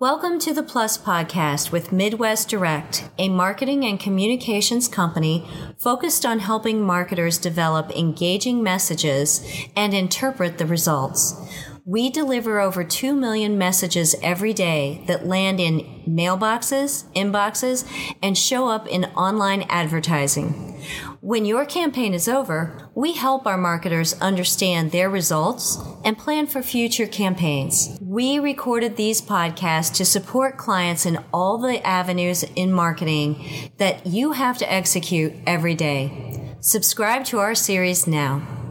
Welcome to the Plus Podcast with Midwest Direct, a marketing and communications company focused on helping marketers develop engaging messages and interpret the results. We deliver over 2 million messages every day that land in mailboxes, inboxes, and show up in online advertising. When your campaign is over, we help our marketers understand their results and plan for future campaigns. We recorded these podcasts to support clients in all the avenues in marketing that you have to execute every day. Subscribe to our series now.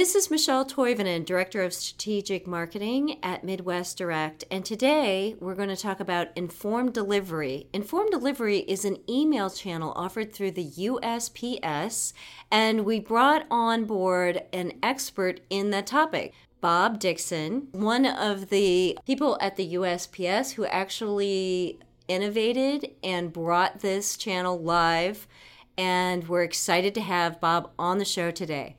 This is Michelle Toivonen, Director of Strategic Marketing at Midwest Direct, and today we're going to talk about Informed Delivery. Informed Delivery is an email channel offered through the USPS, and we brought on board an expert in that topic. Bob Dixon, one of the people at the USPS who actually innovated and brought this channel live, and we're excited to have Bob on the show today.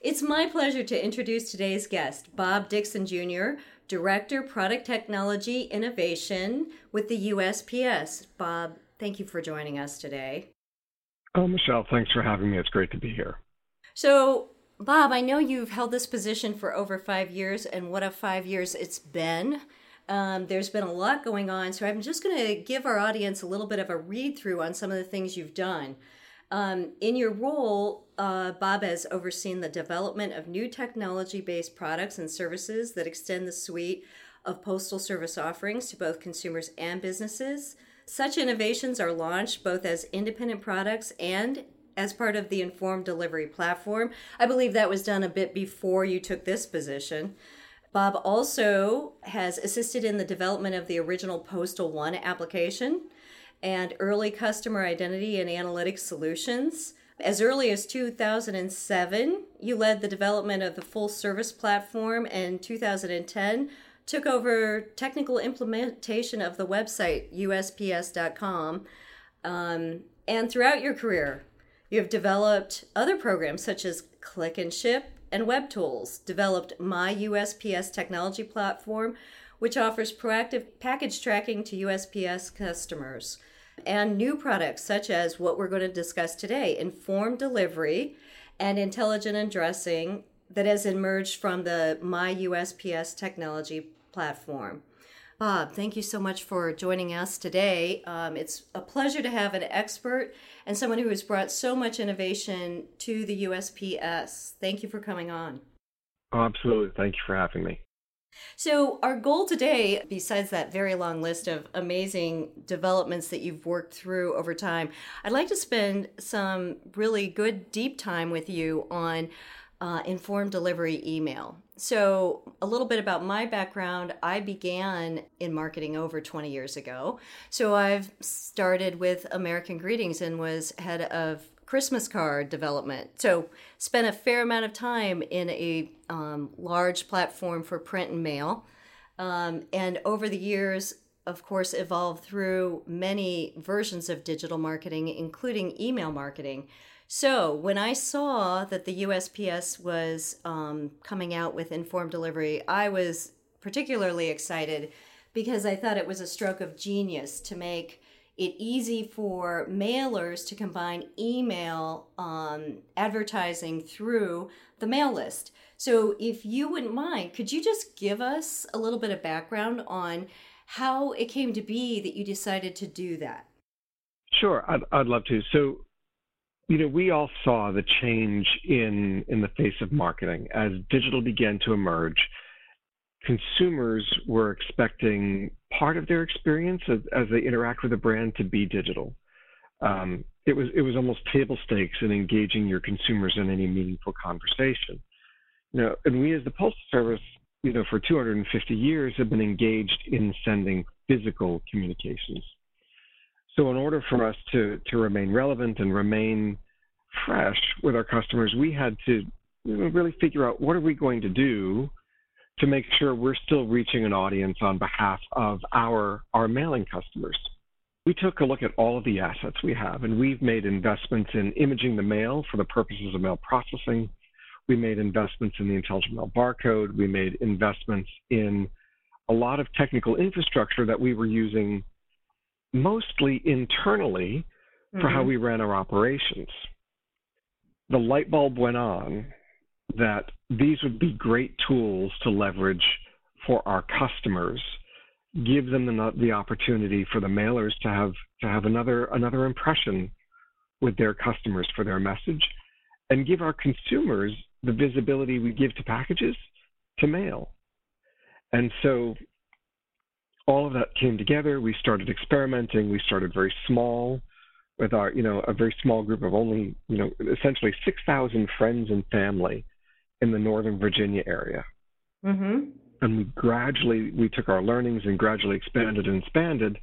It's my pleasure to introduce today's guest, Bob Dixon Jr., Director, Product Technology Innovation with the USPS. Bob, thank you for joining us today. Oh, Michelle, thanks for having me. It's great to be here. So, Bob, I know you've held this position for over five years, and what a five years it's been. Um, there's been a lot going on, so I'm just going to give our audience a little bit of a read through on some of the things you've done. Um, in your role, uh, Bob has overseen the development of new technology based products and services that extend the suite of Postal Service offerings to both consumers and businesses. Such innovations are launched both as independent products and as part of the Informed Delivery platform. I believe that was done a bit before you took this position. Bob also has assisted in the development of the original Postal One application and early customer identity and analytics solutions. As early as 2007, you led the development of the full service platform, and 2010 took over technical implementation of the website usps.com. Um, and throughout your career, you have developed other programs such as Click and Ship and Web Tools, developed My USPS technology platform, which offers proactive package tracking to USPS customers and new products such as what we're going to discuss today informed delivery and intelligent addressing that has emerged from the My USPS technology platform. Bob, thank you so much for joining us today. Um, it's a pleasure to have an expert and someone who has brought so much innovation to the USPS. Thank you for coming on. Oh, absolutely. Thank you for having me. So, our goal today, besides that very long list of amazing developments that you've worked through over time, I'd like to spend some really good deep time with you on uh, informed delivery email. So, a little bit about my background. I began in marketing over 20 years ago. So, I've started with American Greetings and was head of Christmas card development. So, spent a fair amount of time in a um, large platform for print and mail. Um, and over the years, of course, evolved through many versions of digital marketing, including email marketing. So, when I saw that the USPS was um, coming out with informed delivery, I was particularly excited because I thought it was a stroke of genius to make it easy for mailers to combine email um, advertising through the mail list. So, if you wouldn't mind, could you just give us a little bit of background on how it came to be that you decided to do that? Sure, I'd, I'd love to. So, you know, we all saw the change in in the face of marketing as digital began to emerge consumers were expecting part of their experience as, as they interact with a brand to be digital. Um, it was it was almost table stakes in engaging your consumers in any meaningful conversation. You know, and we as the Postal Service, you know, for 250 years have been engaged in sending physical communications. So in order for us to to remain relevant and remain fresh with our customers, we had to you know, really figure out what are we going to do to make sure we're still reaching an audience on behalf of our our mailing customers. we took a look at all of the assets we have, and we've made investments in imaging the mail for the purposes of mail processing. We made investments in the intelligent mail barcode. We made investments in a lot of technical infrastructure that we were using mostly internally for mm-hmm. how we ran our operations. The light bulb went on that these would be great tools to leverage for our customers, give them the, the opportunity for the mailers to have to have another another impression with their customers for their message, and give our consumers the visibility we give to packages to mail. And so all of that came together. We started experimenting. We started very small with our, you know, a very small group of only, you know, essentially 6,000 friends and family in the Northern Virginia area. Mm-hmm. And we gradually, we took our learnings and gradually expanded and expanded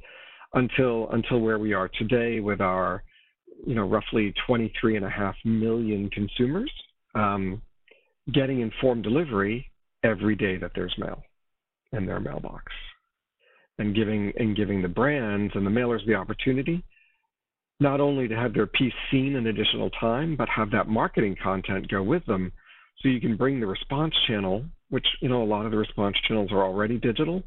until, until where we are today with our, you know, roughly 23 and a half million consumers um, getting informed delivery every day that there's mail in their mailbox and giving and giving the brands and the mailers the opportunity not only to have their piece seen an additional time, but have that marketing content go with them, so you can bring the response channel, which you know a lot of the response channels are already digital,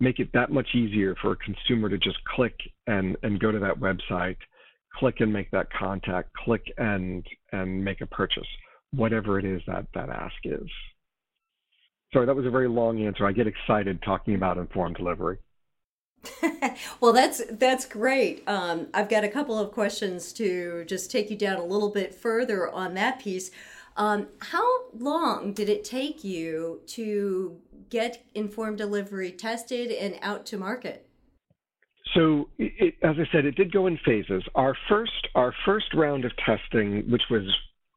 make it that much easier for a consumer to just click and and go to that website, click and make that contact, click and and make a purchase, whatever it is that that ask is. Sorry, that was a very long answer. I get excited talking about informed delivery. well, that's that's great. Um, I've got a couple of questions to just take you down a little bit further on that piece. Um, how long did it take you to get informed delivery tested and out to market? So, it, as I said, it did go in phases. Our first our first round of testing, which was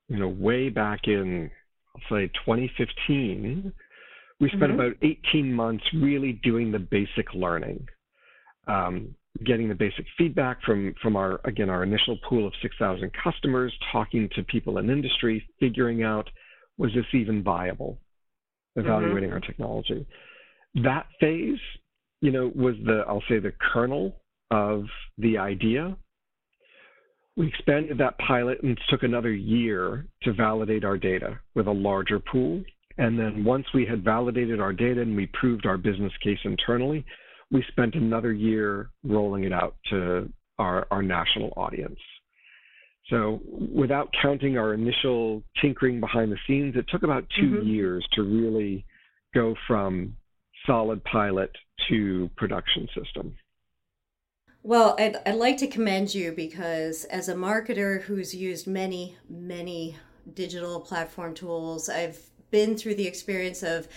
you know way back in I'll say 2015, we spent mm-hmm. about 18 months really doing the basic learning um, getting the basic feedback from from our again our initial pool of 6,000 customers, talking to people in industry, figuring out was this even viable, evaluating mm-hmm. our technology. That phase, you know, was the I'll say the kernel of the idea. We expanded that pilot and took another year to validate our data with a larger pool. And then once we had validated our data and we proved our business case internally, we spent another year rolling it out to our, our national audience. So, without counting our initial tinkering behind the scenes, it took about 2 mm-hmm. years to really go from solid pilot to production system. Well, I'd, I'd like to commend you because as a marketer who's used many, many digital platform tools, I've been through the experience of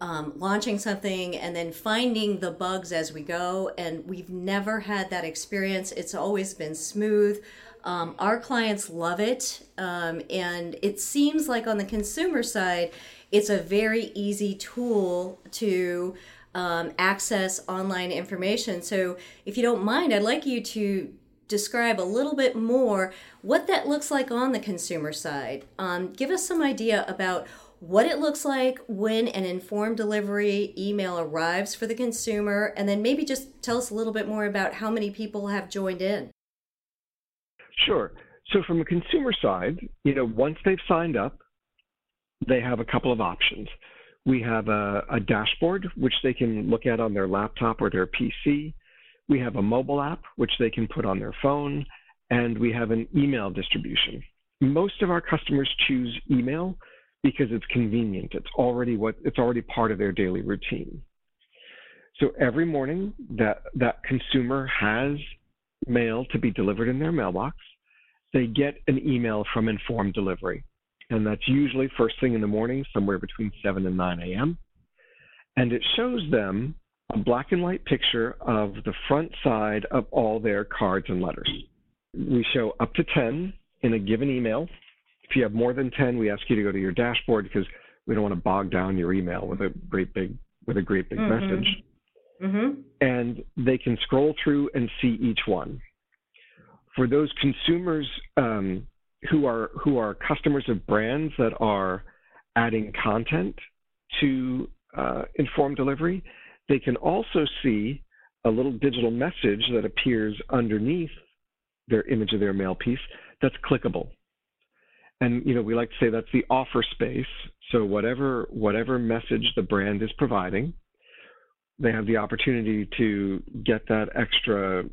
um, launching something and then finding the bugs as we go. And we've never had that experience. It's always been smooth. Um, our clients love it. Um, and it seems like on the consumer side, it's a very easy tool to um, access online information. So, if you don't mind, I'd like you to describe a little bit more what that looks like on the consumer side. Um, give us some idea about what it looks like when an informed delivery email arrives for the consumer, and then maybe just tell us a little bit more about how many people have joined in. Sure. So from a consumer side, you know, once they've signed up, they have a couple of options. We have a, a dashboard which they can look at on their laptop or their PC. We have a mobile app which they can put on their phone, and we have an email distribution. Most of our customers choose email because it's convenient. It's already what it's already part of their daily routine. So every morning that that consumer has mail to be delivered in their mailbox, they get an email from Informed Delivery. And that's usually first thing in the morning, somewhere between 7 and 9 a.m. And it shows them a black and white picture of the front side of all their cards and letters. We show up to 10 in a given email if you have more than 10, we ask you to go to your dashboard because we don't want to bog down your email with a great big with a great big mm-hmm. message. Mm-hmm. And they can scroll through and see each one. For those consumers um, who are who are customers of brands that are adding content to uh, informed delivery, they can also see a little digital message that appears underneath their image of their mail piece that's clickable. And you know, we like to say that's the offer space. So whatever whatever message the brand is providing, they have the opportunity to get that extra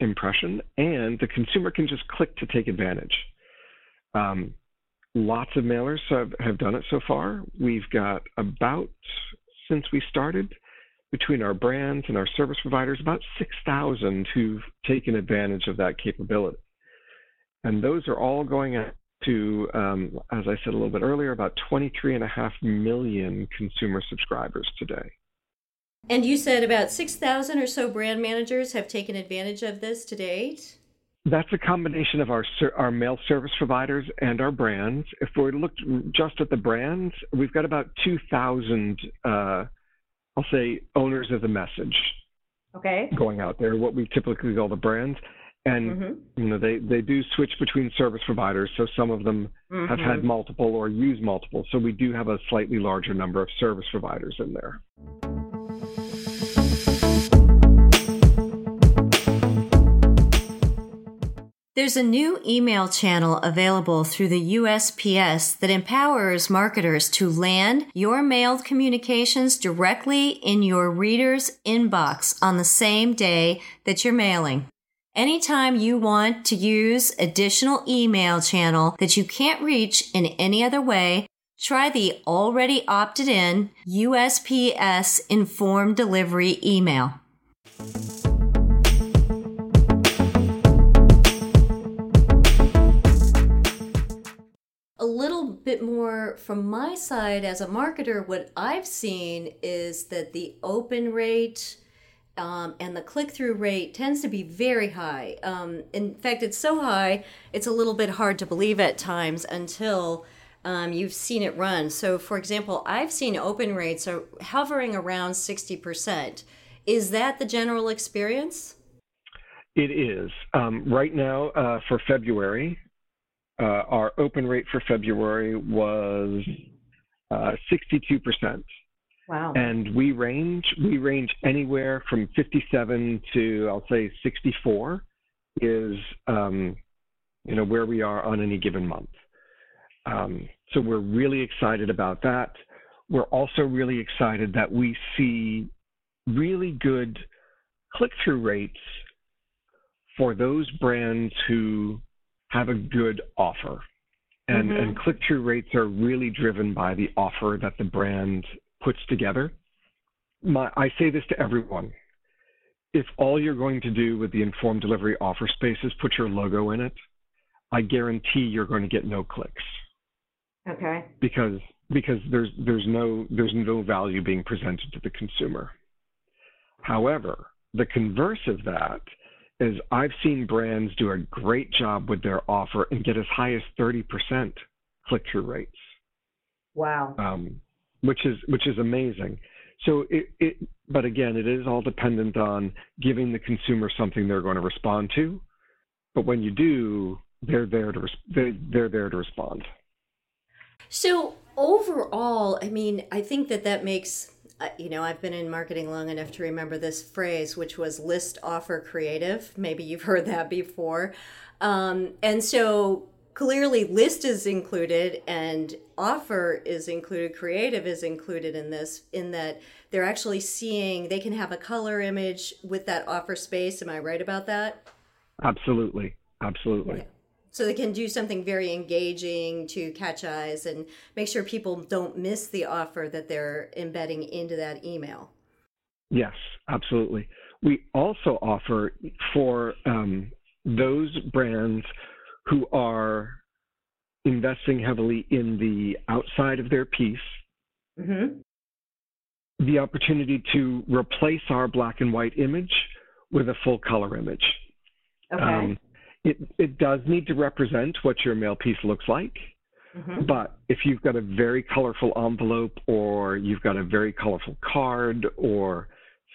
impression, and the consumer can just click to take advantage. Um, lots of mailers have, have done it so far. We've got about, since we started, between our brands and our service providers, about 6,000 who've taken advantage of that capability. And those are all going out to, um, as I said a little bit earlier, about 23.5 million consumer subscribers today. And you said about 6,000 or so brand managers have taken advantage of this to date? That's a combination of our our mail service providers and our brands. If we look just at the brands, we've got about 2,000, uh, I'll say, owners of the message. Okay. Going out there, what we typically call the brands, and mm-hmm. you know they they do switch between service providers. So some of them mm-hmm. have had multiple or use multiple. So we do have a slightly larger number of service providers in there. There's a new email channel available through the USPS that empowers marketers to land your mailed communications directly in your reader's inbox on the same day that you're mailing. Anytime you want to use additional email channel that you can't reach in any other way, try the already opted in USPS informed delivery email. a little bit more from my side as a marketer, what I've seen is that the open rate um, and the click through rate tends to be very high. Um, in fact, it's so high, it's a little bit hard to believe at times until um, you've seen it run. So, for example, I've seen open rates are hovering around 60%. Is that the general experience? It is. Um, right now, uh, for February, uh, our open rate for February was uh, 62%. Wow. And we range we range anywhere from 57 to I'll say 64 is um, you know where we are on any given month. Um, so we're really excited about that. We're also really excited that we see really good click-through rates for those brands who have a good offer. And, mm-hmm. and click through rates are really driven by the offer that the brand puts together. My, I say this to everyone. If all you're going to do with the informed delivery offer space is put your logo in it, I guarantee you're going to get no clicks. Okay. Because because there's there's no there's no value being presented to the consumer. However, the converse of that is I've seen brands do a great job with their offer and get as high as 30% click through rates. Wow. Um, which is which is amazing. So it, it but again it is all dependent on giving the consumer something they're going to respond to. But when you do, they're there to they're, they're there to respond. So overall, I mean, I think that that makes you know, I've been in marketing long enough to remember this phrase, which was list offer creative. Maybe you've heard that before. Um, and so clearly, list is included and offer is included, creative is included in this, in that they're actually seeing, they can have a color image with that offer space. Am I right about that? Absolutely. Absolutely. So they can do something very engaging to catch eyes and make sure people don't miss the offer that they're embedding into that email. Yes, absolutely. We also offer for um, those brands who are investing heavily in the outside of their piece mm-hmm. the opportunity to replace our black and white image with a full color image. Okay. Um, it, it does need to represent what your mail piece looks like. Mm-hmm. But if you've got a very colorful envelope or you've got a very colorful card or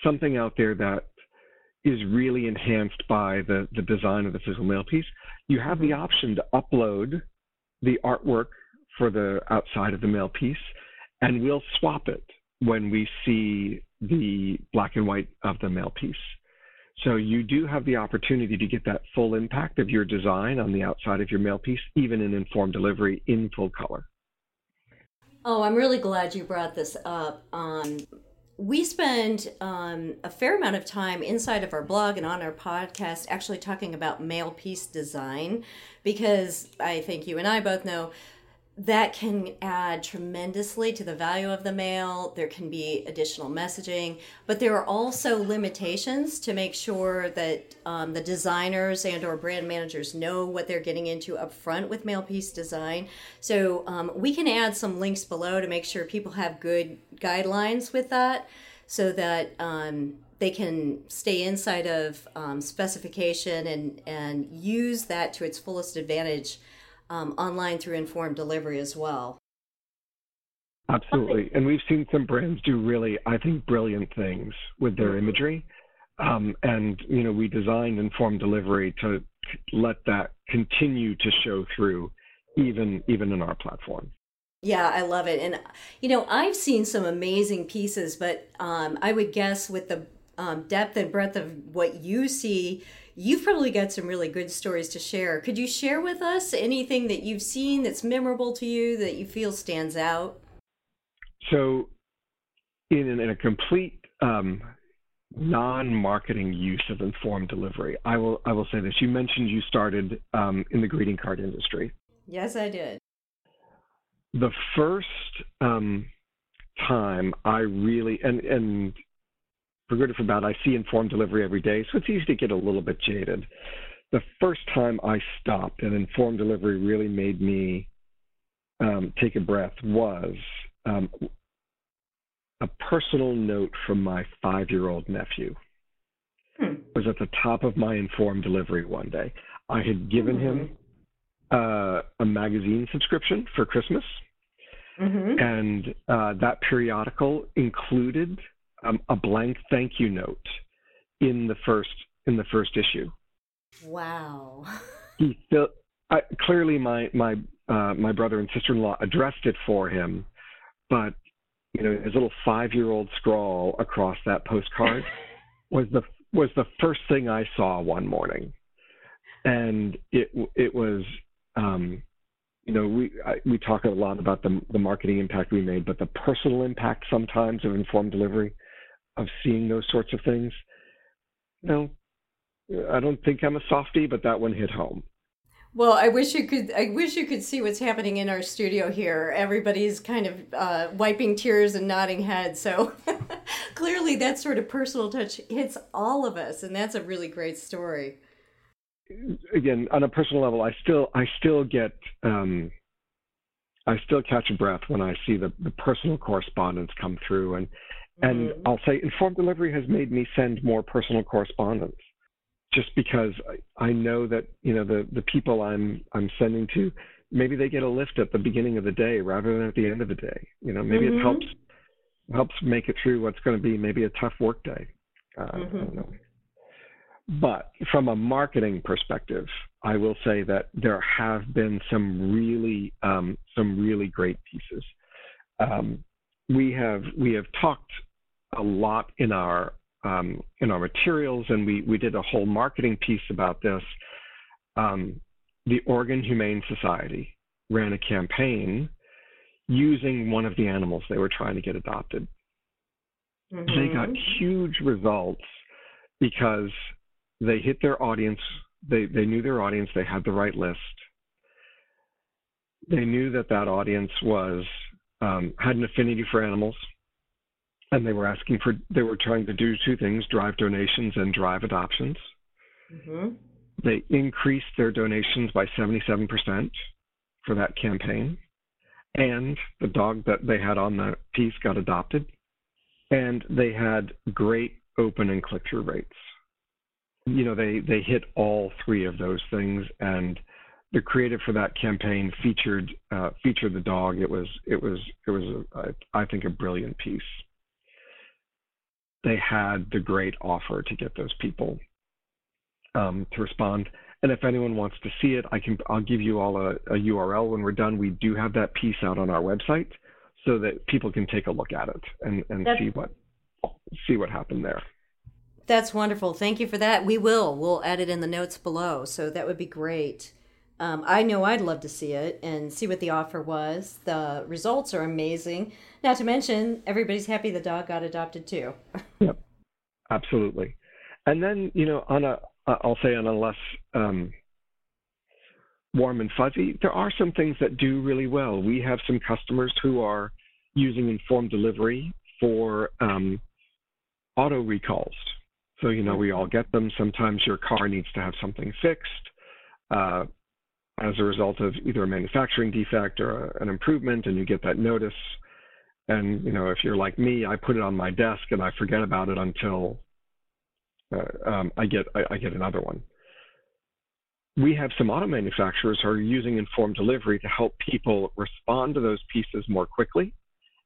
something out there that is really enhanced by the, the design of the physical mail piece, you have the option to upload the artwork for the outside of the mail piece and we'll swap it when we see the black and white of the mail piece. So you do have the opportunity to get that full impact of your design on the outside of your mail piece, even in informed delivery in full color. Oh, I'm really glad you brought this up. Um, we spend um, a fair amount of time inside of our blog and on our podcast actually talking about mail piece design because I think you and I both know that can add tremendously to the value of the mail. There can be additional messaging, but there are also limitations to make sure that um, the designers and or brand managers know what they're getting into up front with mail piece design. So um, we can add some links below to make sure people have good guidelines with that, so that um, they can stay inside of um, specification and and use that to its fullest advantage um, online through informed delivery as well. Absolutely. And we've seen some brands do really, I think, brilliant things with their mm-hmm. imagery. Um, and, you know, we designed informed delivery to let that continue to show through even even in our platform. Yeah, I love it. And, you know, I've seen some amazing pieces, but um, I would guess with the um, depth and breadth of what you see, you've probably got some really good stories to share. Could you share with us anything that you've seen that's memorable to you that you feel stands out? So, in, in a complete um, non-marketing use of informed delivery, I will I will say this. You mentioned you started um, in the greeting card industry. Yes, I did. The first um, time I really and and for good or for bad, I see informed delivery every day, so it's easy to get a little bit jaded. The first time I stopped and informed delivery really made me um, take a breath was um, a personal note from my five year old nephew. Hmm. was at the top of my informed delivery one day. I had given mm-hmm. him uh, a magazine subscription for Christmas, mm-hmm. and uh, that periodical included um, a blank thank you note in the first in the first issue. Wow. he I, clearly my my uh, my brother and sister in law addressed it for him, but you know his little five year old scrawl across that postcard was the was the first thing I saw one morning, and it it was. Um, you know, we I, we talk a lot about the the marketing impact we made, but the personal impact sometimes of informed delivery of seeing those sorts of things. No, I don't think I'm a softie, but that one hit home. Well, I wish you could. I wish you could see what's happening in our studio here. Everybody's kind of uh, wiping tears and nodding heads. So clearly, that sort of personal touch hits all of us, and that's a really great story. Again, on a personal level, I still, I still get, um, I still catch a breath when I see the the personal correspondence come through, and and mm-hmm. I'll say informed delivery has made me send more personal correspondence just because I, I know that, you know, the, the people I'm I'm sending to, maybe they get a lift at the beginning of the day rather than at the end of the day. You know, maybe mm-hmm. it helps helps make it through what's going to be maybe a tough work day. Uh, mm-hmm. I don't know. But from a marketing perspective, I will say that there have been some really um, some really great pieces. Um, we have we have talked a lot in our um, in our materials, and we we did a whole marketing piece about this. Um, the Oregon Humane Society ran a campaign using one of the animals they were trying to get adopted. Mm-hmm. They got huge results because they hit their audience. They they knew their audience. They had the right list. They knew that that audience was um, had an affinity for animals and they were asking for they were trying to do two things drive donations and drive adoptions mm-hmm. they increased their donations by 77% for that campaign and the dog that they had on the piece got adopted and they had great open and click-through rates you know they they hit all three of those things and the creative for that campaign featured uh, featured the dog it was it was it was a, I think a brilliant piece they had the great offer to get those people um, to respond. And if anyone wants to see it, I can I'll give you all a, a, URL when we're done. We do have that piece out on our website so that people can take a look at it and, and see what see what happened there. That's wonderful. Thank you for that. We will. We'll add it in the notes below. So that would be great. Um, I know I'd love to see it and see what the offer was. The results are amazing. Not to mention, everybody's happy the dog got adopted too. yep, absolutely. And then, you know, on a, I'll say on a less um, warm and fuzzy, there are some things that do really well. We have some customers who are using informed delivery for um, auto recalls. So, you know, we all get them. Sometimes your car needs to have something fixed uh, as a result of either a manufacturing defect or a, an improvement, and you get that notice. And, you know, if you're like me, I put it on my desk and I forget about it until uh, um, I get I, I get another one we have some auto manufacturers who are using informed delivery to help people respond to those pieces more quickly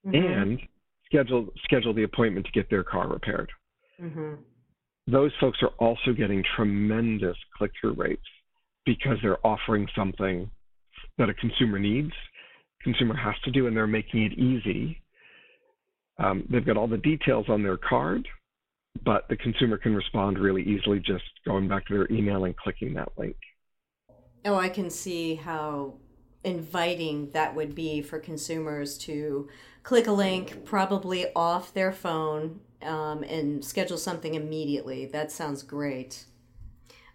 mm-hmm. and schedule schedule the appointment to get their car repaired. Mm-hmm. Those folks are also getting tremendous click through rates because they're offering something that a consumer needs, consumer has to do, and they're making it easy. Um, they've got all the details on their card, but the consumer can respond really easily just going back to their email and clicking that link. Oh, I can see how inviting that would be for consumers to click a link, probably off their phone, um, and schedule something immediately. That sounds great.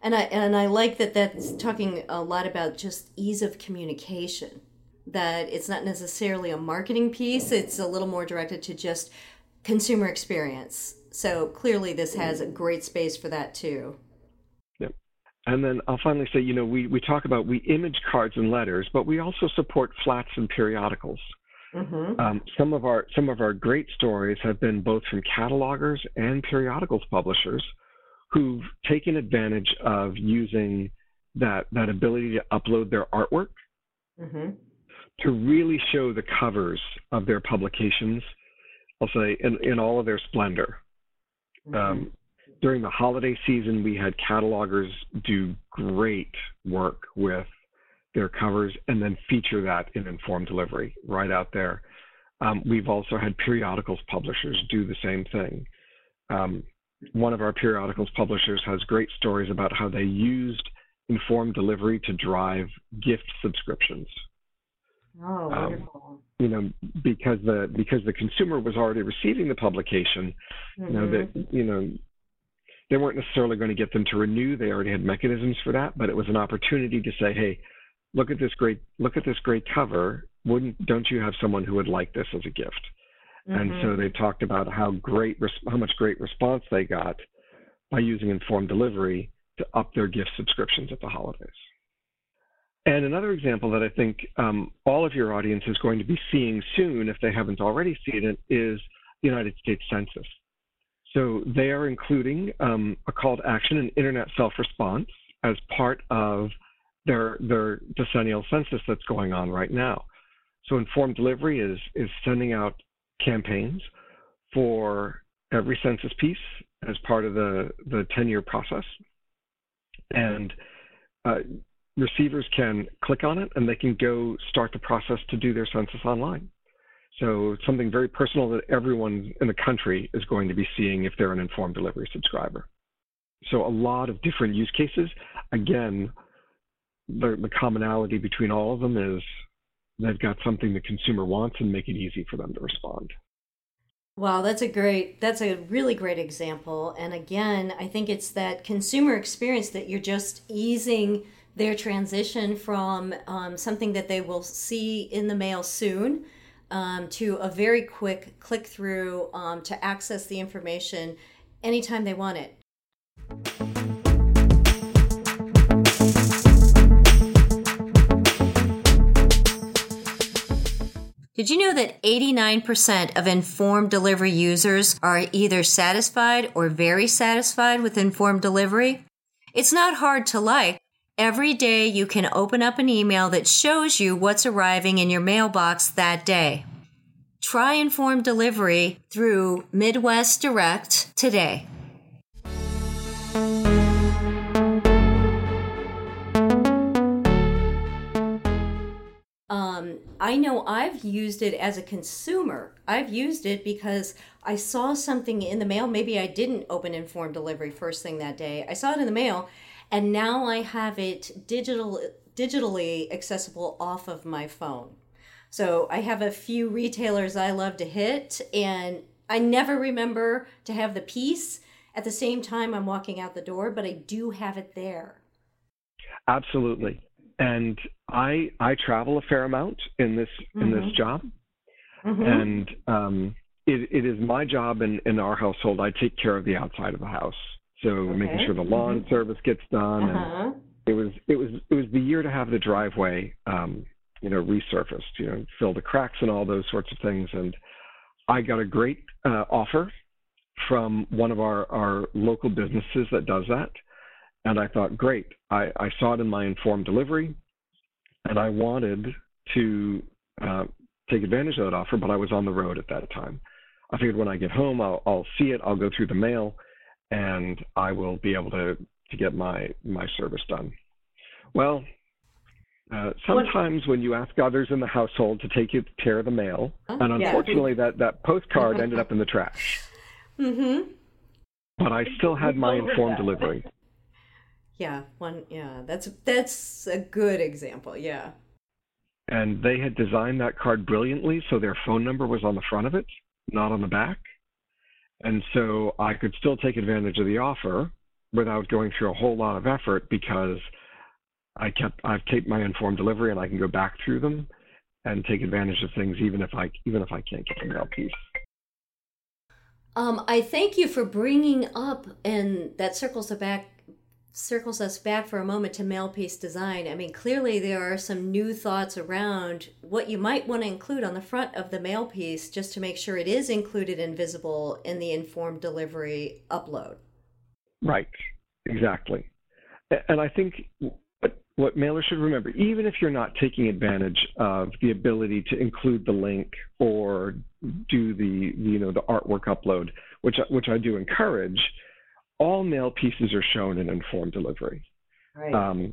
And I and I like that that's talking a lot about just ease of communication. That it's not necessarily a marketing piece; it's a little more directed to just consumer experience. So clearly, this has a great space for that too. And then I'll finally say, you know, we, we talk about we image cards and letters, but we also support flats and periodicals. Mm-hmm. Um, some of our some of our great stories have been both from catalogers and periodicals publishers who've taken advantage of using that that ability to upload their artwork mm-hmm. to really show the covers of their publications. I'll say in, in all of their splendor. Mm-hmm. Um, during the holiday season, we had catalogers do great work with their covers and then feature that in informed delivery right out there. Um, we've also had periodicals publishers do the same thing. Um, one of our periodicals publishers has great stories about how they used informed delivery to drive gift subscriptions. Oh, um, wonderful. Um, you know, because the because the consumer was already receiving the publication, mm-hmm. you know that mm-hmm. you know they weren't necessarily going to get them to renew. They already had mechanisms for that, but it was an opportunity to say, hey, look at this great look at this great cover. Wouldn't don't you have someone who would like this as a gift? Mm-hmm. And so mm-hmm. they talked about how great how much great response they got by using informed delivery to up their gift subscriptions at the holidays. And another example that I think um, all of your audience is going to be seeing soon, if they haven't already seen it, is the United States Census. So they are including um, a call to action and internet self-response as part of their their decennial census that's going on right now. So informed delivery is is sending out campaigns for every census piece as part of the the 10 year process, and uh, receivers can click on it and they can go start the process to do their census online. So something very personal that everyone in the country is going to be seeing if they're an informed delivery subscriber. So a lot of different use cases. Again, the, the commonality between all of them is they've got something the consumer wants and make it easy for them to respond. Wow, that's a great, that's a really great example. And again, I think it's that consumer experience that you're just easing their transition from um, something that they will see in the mail soon um, to a very quick click through um, to access the information anytime they want it. Did you know that 89% of informed delivery users are either satisfied or very satisfied with informed delivery? It's not hard to like Every day you can open up an email that shows you what's arriving in your mailbox that day. Try informed delivery through Midwest Direct today. Um, I know I've used it as a consumer. I've used it because I saw something in the mail. Maybe I didn't open informed delivery first thing that day. I saw it in the mail, and now I have it digital digitally accessible off of my phone. So I have a few retailers I love to hit, and I never remember to have the piece at the same time I'm walking out the door, but I do have it there. Absolutely. And I I travel a fair amount in this mm-hmm. in this mm-hmm. job. Mm-hmm. And um, it, it is my job in, in our household. I take care of the outside of the house. So okay. making sure the lawn mm-hmm. service gets done. Uh-huh. And it was it was it was the year to have the driveway um, you know resurfaced, you know, fill the cracks and all those sorts of things. And I got a great uh, offer from one of our, our local businesses that does that. And I thought, great. I, I saw it in my informed delivery, and I wanted to uh, take advantage of that offer, but I was on the road at that time. I figured when I get home, I'll, I'll see it, I'll go through the mail, and I will be able to, to get my, my service done. Well, uh, sometimes when you ask others in the household to take care of the mail, oh, and unfortunately yeah. that, that postcard ended up in the trash. Mm-hmm. But I still had my informed delivery. Yeah, one yeah, that's that's a good example, yeah. And they had designed that card brilliantly so their phone number was on the front of it, not on the back. And so I could still take advantage of the offer without going through a whole lot of effort because I kept I've kept my informed delivery and I can go back through them and take advantage of things even if I even if I can't get the mail piece. Um, I thank you for bringing up, and that circles us back circles us back for a moment to mail piece design. I mean, clearly there are some new thoughts around what you might want to include on the front of the mail piece just to make sure it is included and visible in the informed delivery upload. Right, exactly. And I think what mailers should remember, even if you're not taking advantage of the ability to include the link or do the you know the artwork upload, which which I do encourage, all mail pieces are shown in informed delivery. Right. Um,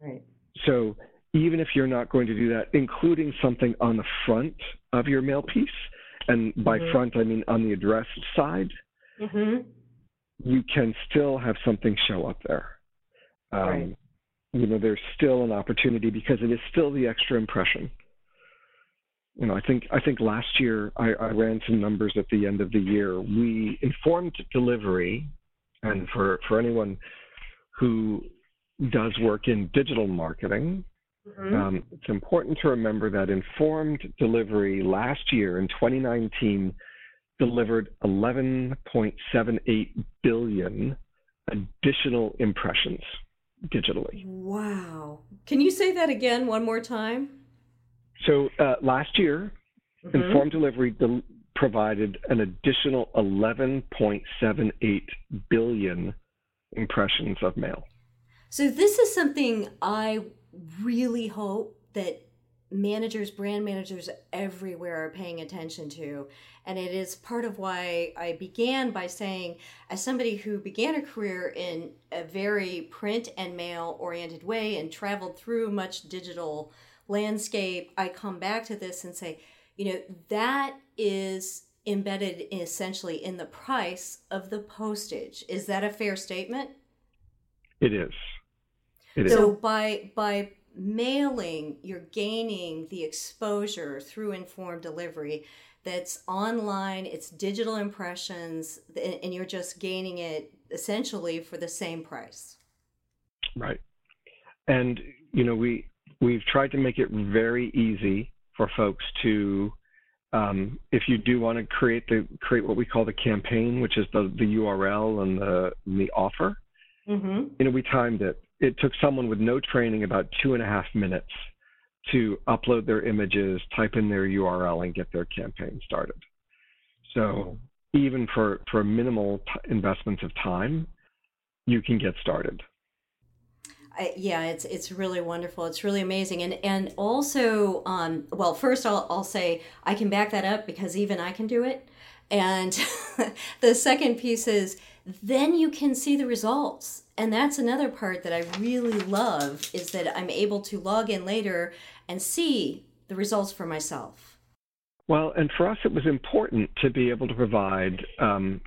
right. So even if you're not going to do that, including something on the front of your mail piece, and by mm-hmm. front I mean on the address side, mm-hmm. you can still have something show up there. Um, right you know, there's still an opportunity because it is still the extra impression. You know, I think I think last year I, I ran some numbers at the end of the year. We informed delivery, and for for anyone who does work in digital marketing, mm-hmm. um, it's important to remember that informed delivery last year in 2019 delivered 11.78 billion additional impressions digitally. Wow. Can you say that again one more time? So uh, last year, mm-hmm. Informed Delivery del- provided an additional 11.78 billion impressions of mail. So this is something I really hope that managers, brand managers everywhere are paying attention to. And it is part of why I began by saying, as somebody who began a career in a very print and mail oriented way and traveled through much digital landscape, I come back to this and say, you know, that is embedded essentially in the price of the postage. Is that a fair statement? It is. It so is. by by mailing, you're gaining the exposure through informed delivery that's online, it's digital impressions, and you're just gaining it essentially for the same price. Right. And, you know, we, we've tried to make it very easy for folks to, um, if you do want to create the create what we call the campaign, which is the, the URL and the, and the offer, mm-hmm. you know, we timed it it took someone with no training about two and a half minutes to upload their images, type in their URL, and get their campaign started. So even for for minimal t- investments of time, you can get started. I, yeah, it's it's really wonderful. It's really amazing, and and also, um, well, first I'll I'll say I can back that up because even I can do it, and the second piece is then you can see the results and that's another part that I really love is that I'm able to log in later and see the results for myself. Well, and for us, it was important to be able to provide um,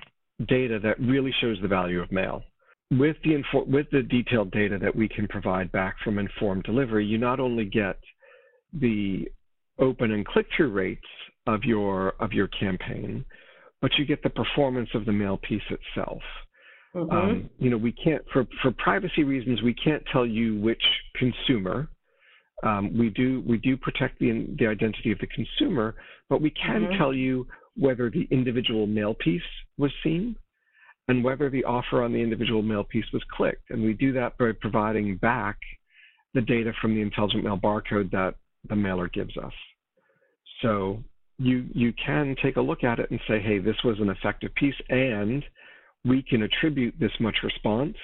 data that really shows the value of mail. With the infor- with the detailed data that we can provide back from informed delivery, you not only get the open and click-through rates of your of your campaign, but you get the performance of the mail piece itself. Mm-hmm. Um, you know, we can't for for privacy reasons we can't tell you which consumer. Um, we do we do protect the the identity of the consumer, but we can mm-hmm. tell you whether the individual mail piece was seen and whether the offer on the individual mail piece was clicked. And we do that by providing back the data from the intelligent mail barcode that the mailer gives us. So you you can take a look at it and say, hey, this was an effective piece, and we can attribute this much response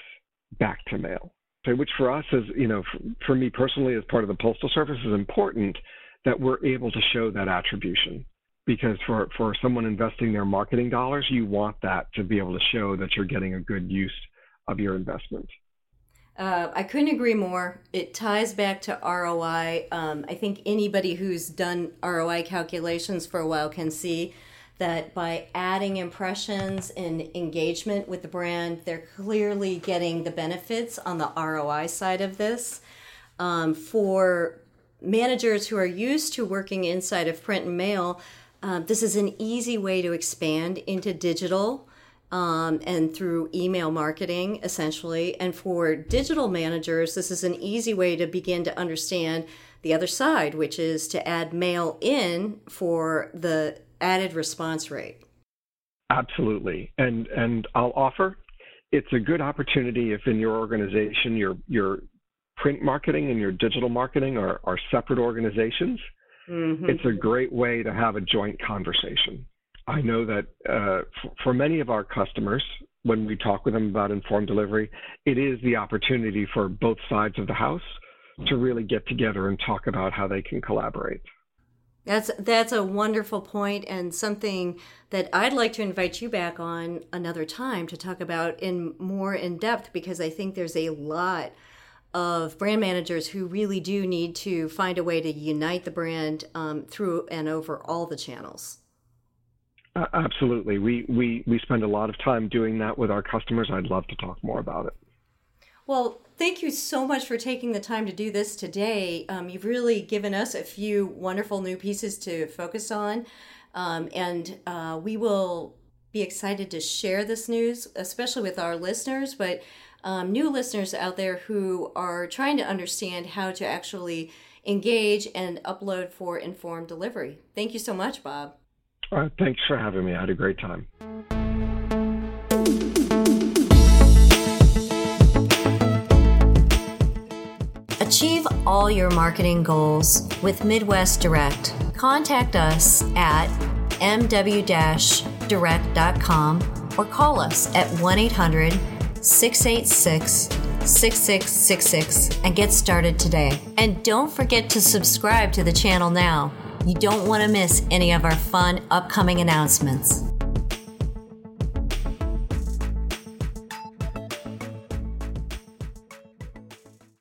back to mail. So, which for us is, you know, for, for me personally, as part of the postal service, is important that we're able to show that attribution because for for someone investing their marketing dollars, you want that to be able to show that you're getting a good use of your investment. Uh, I couldn't agree more. It ties back to ROI. Um, I think anybody who's done ROI calculations for a while can see that by adding impressions and engagement with the brand, they're clearly getting the benefits on the ROI side of this. Um, for managers who are used to working inside of print and mail, uh, this is an easy way to expand into digital um, and through email marketing, essentially. And for digital managers, this is an easy way to begin to understand the other side, which is to add mail in for the added response rate. Absolutely. And and I'll offer it's a good opportunity if in your organization your your print marketing and your digital marketing are, are separate organizations. Mm-hmm. It's a great way to have a joint conversation. I know that uh, f- for many of our customers, when we talk with them about informed delivery, it is the opportunity for both sides of the house to really get together and talk about how they can collaborate. That's that's a wonderful point and something that I'd like to invite you back on another time to talk about in more in depth because I think there's a lot of brand managers who really do need to find a way to unite the brand um, through and over all the channels. Uh, absolutely. We, we, we spend a lot of time doing that with our customers. I'd love to talk more about it. Well, thank you so much for taking the time to do this today. Um, you've really given us a few wonderful new pieces to focus on. Um, and uh, we will be excited to share this news, especially with our listeners, but um, new listeners out there who are trying to understand how to actually engage and upload for informed delivery. Thank you so much, Bob. All right, thanks for having me. I had a great time. Achieve all your marketing goals with Midwest Direct. Contact us at mw-direct.com or call us at 1 800 686 6666 and get started today. And don't forget to subscribe to the channel now you don't want to miss any of our fun upcoming announcements.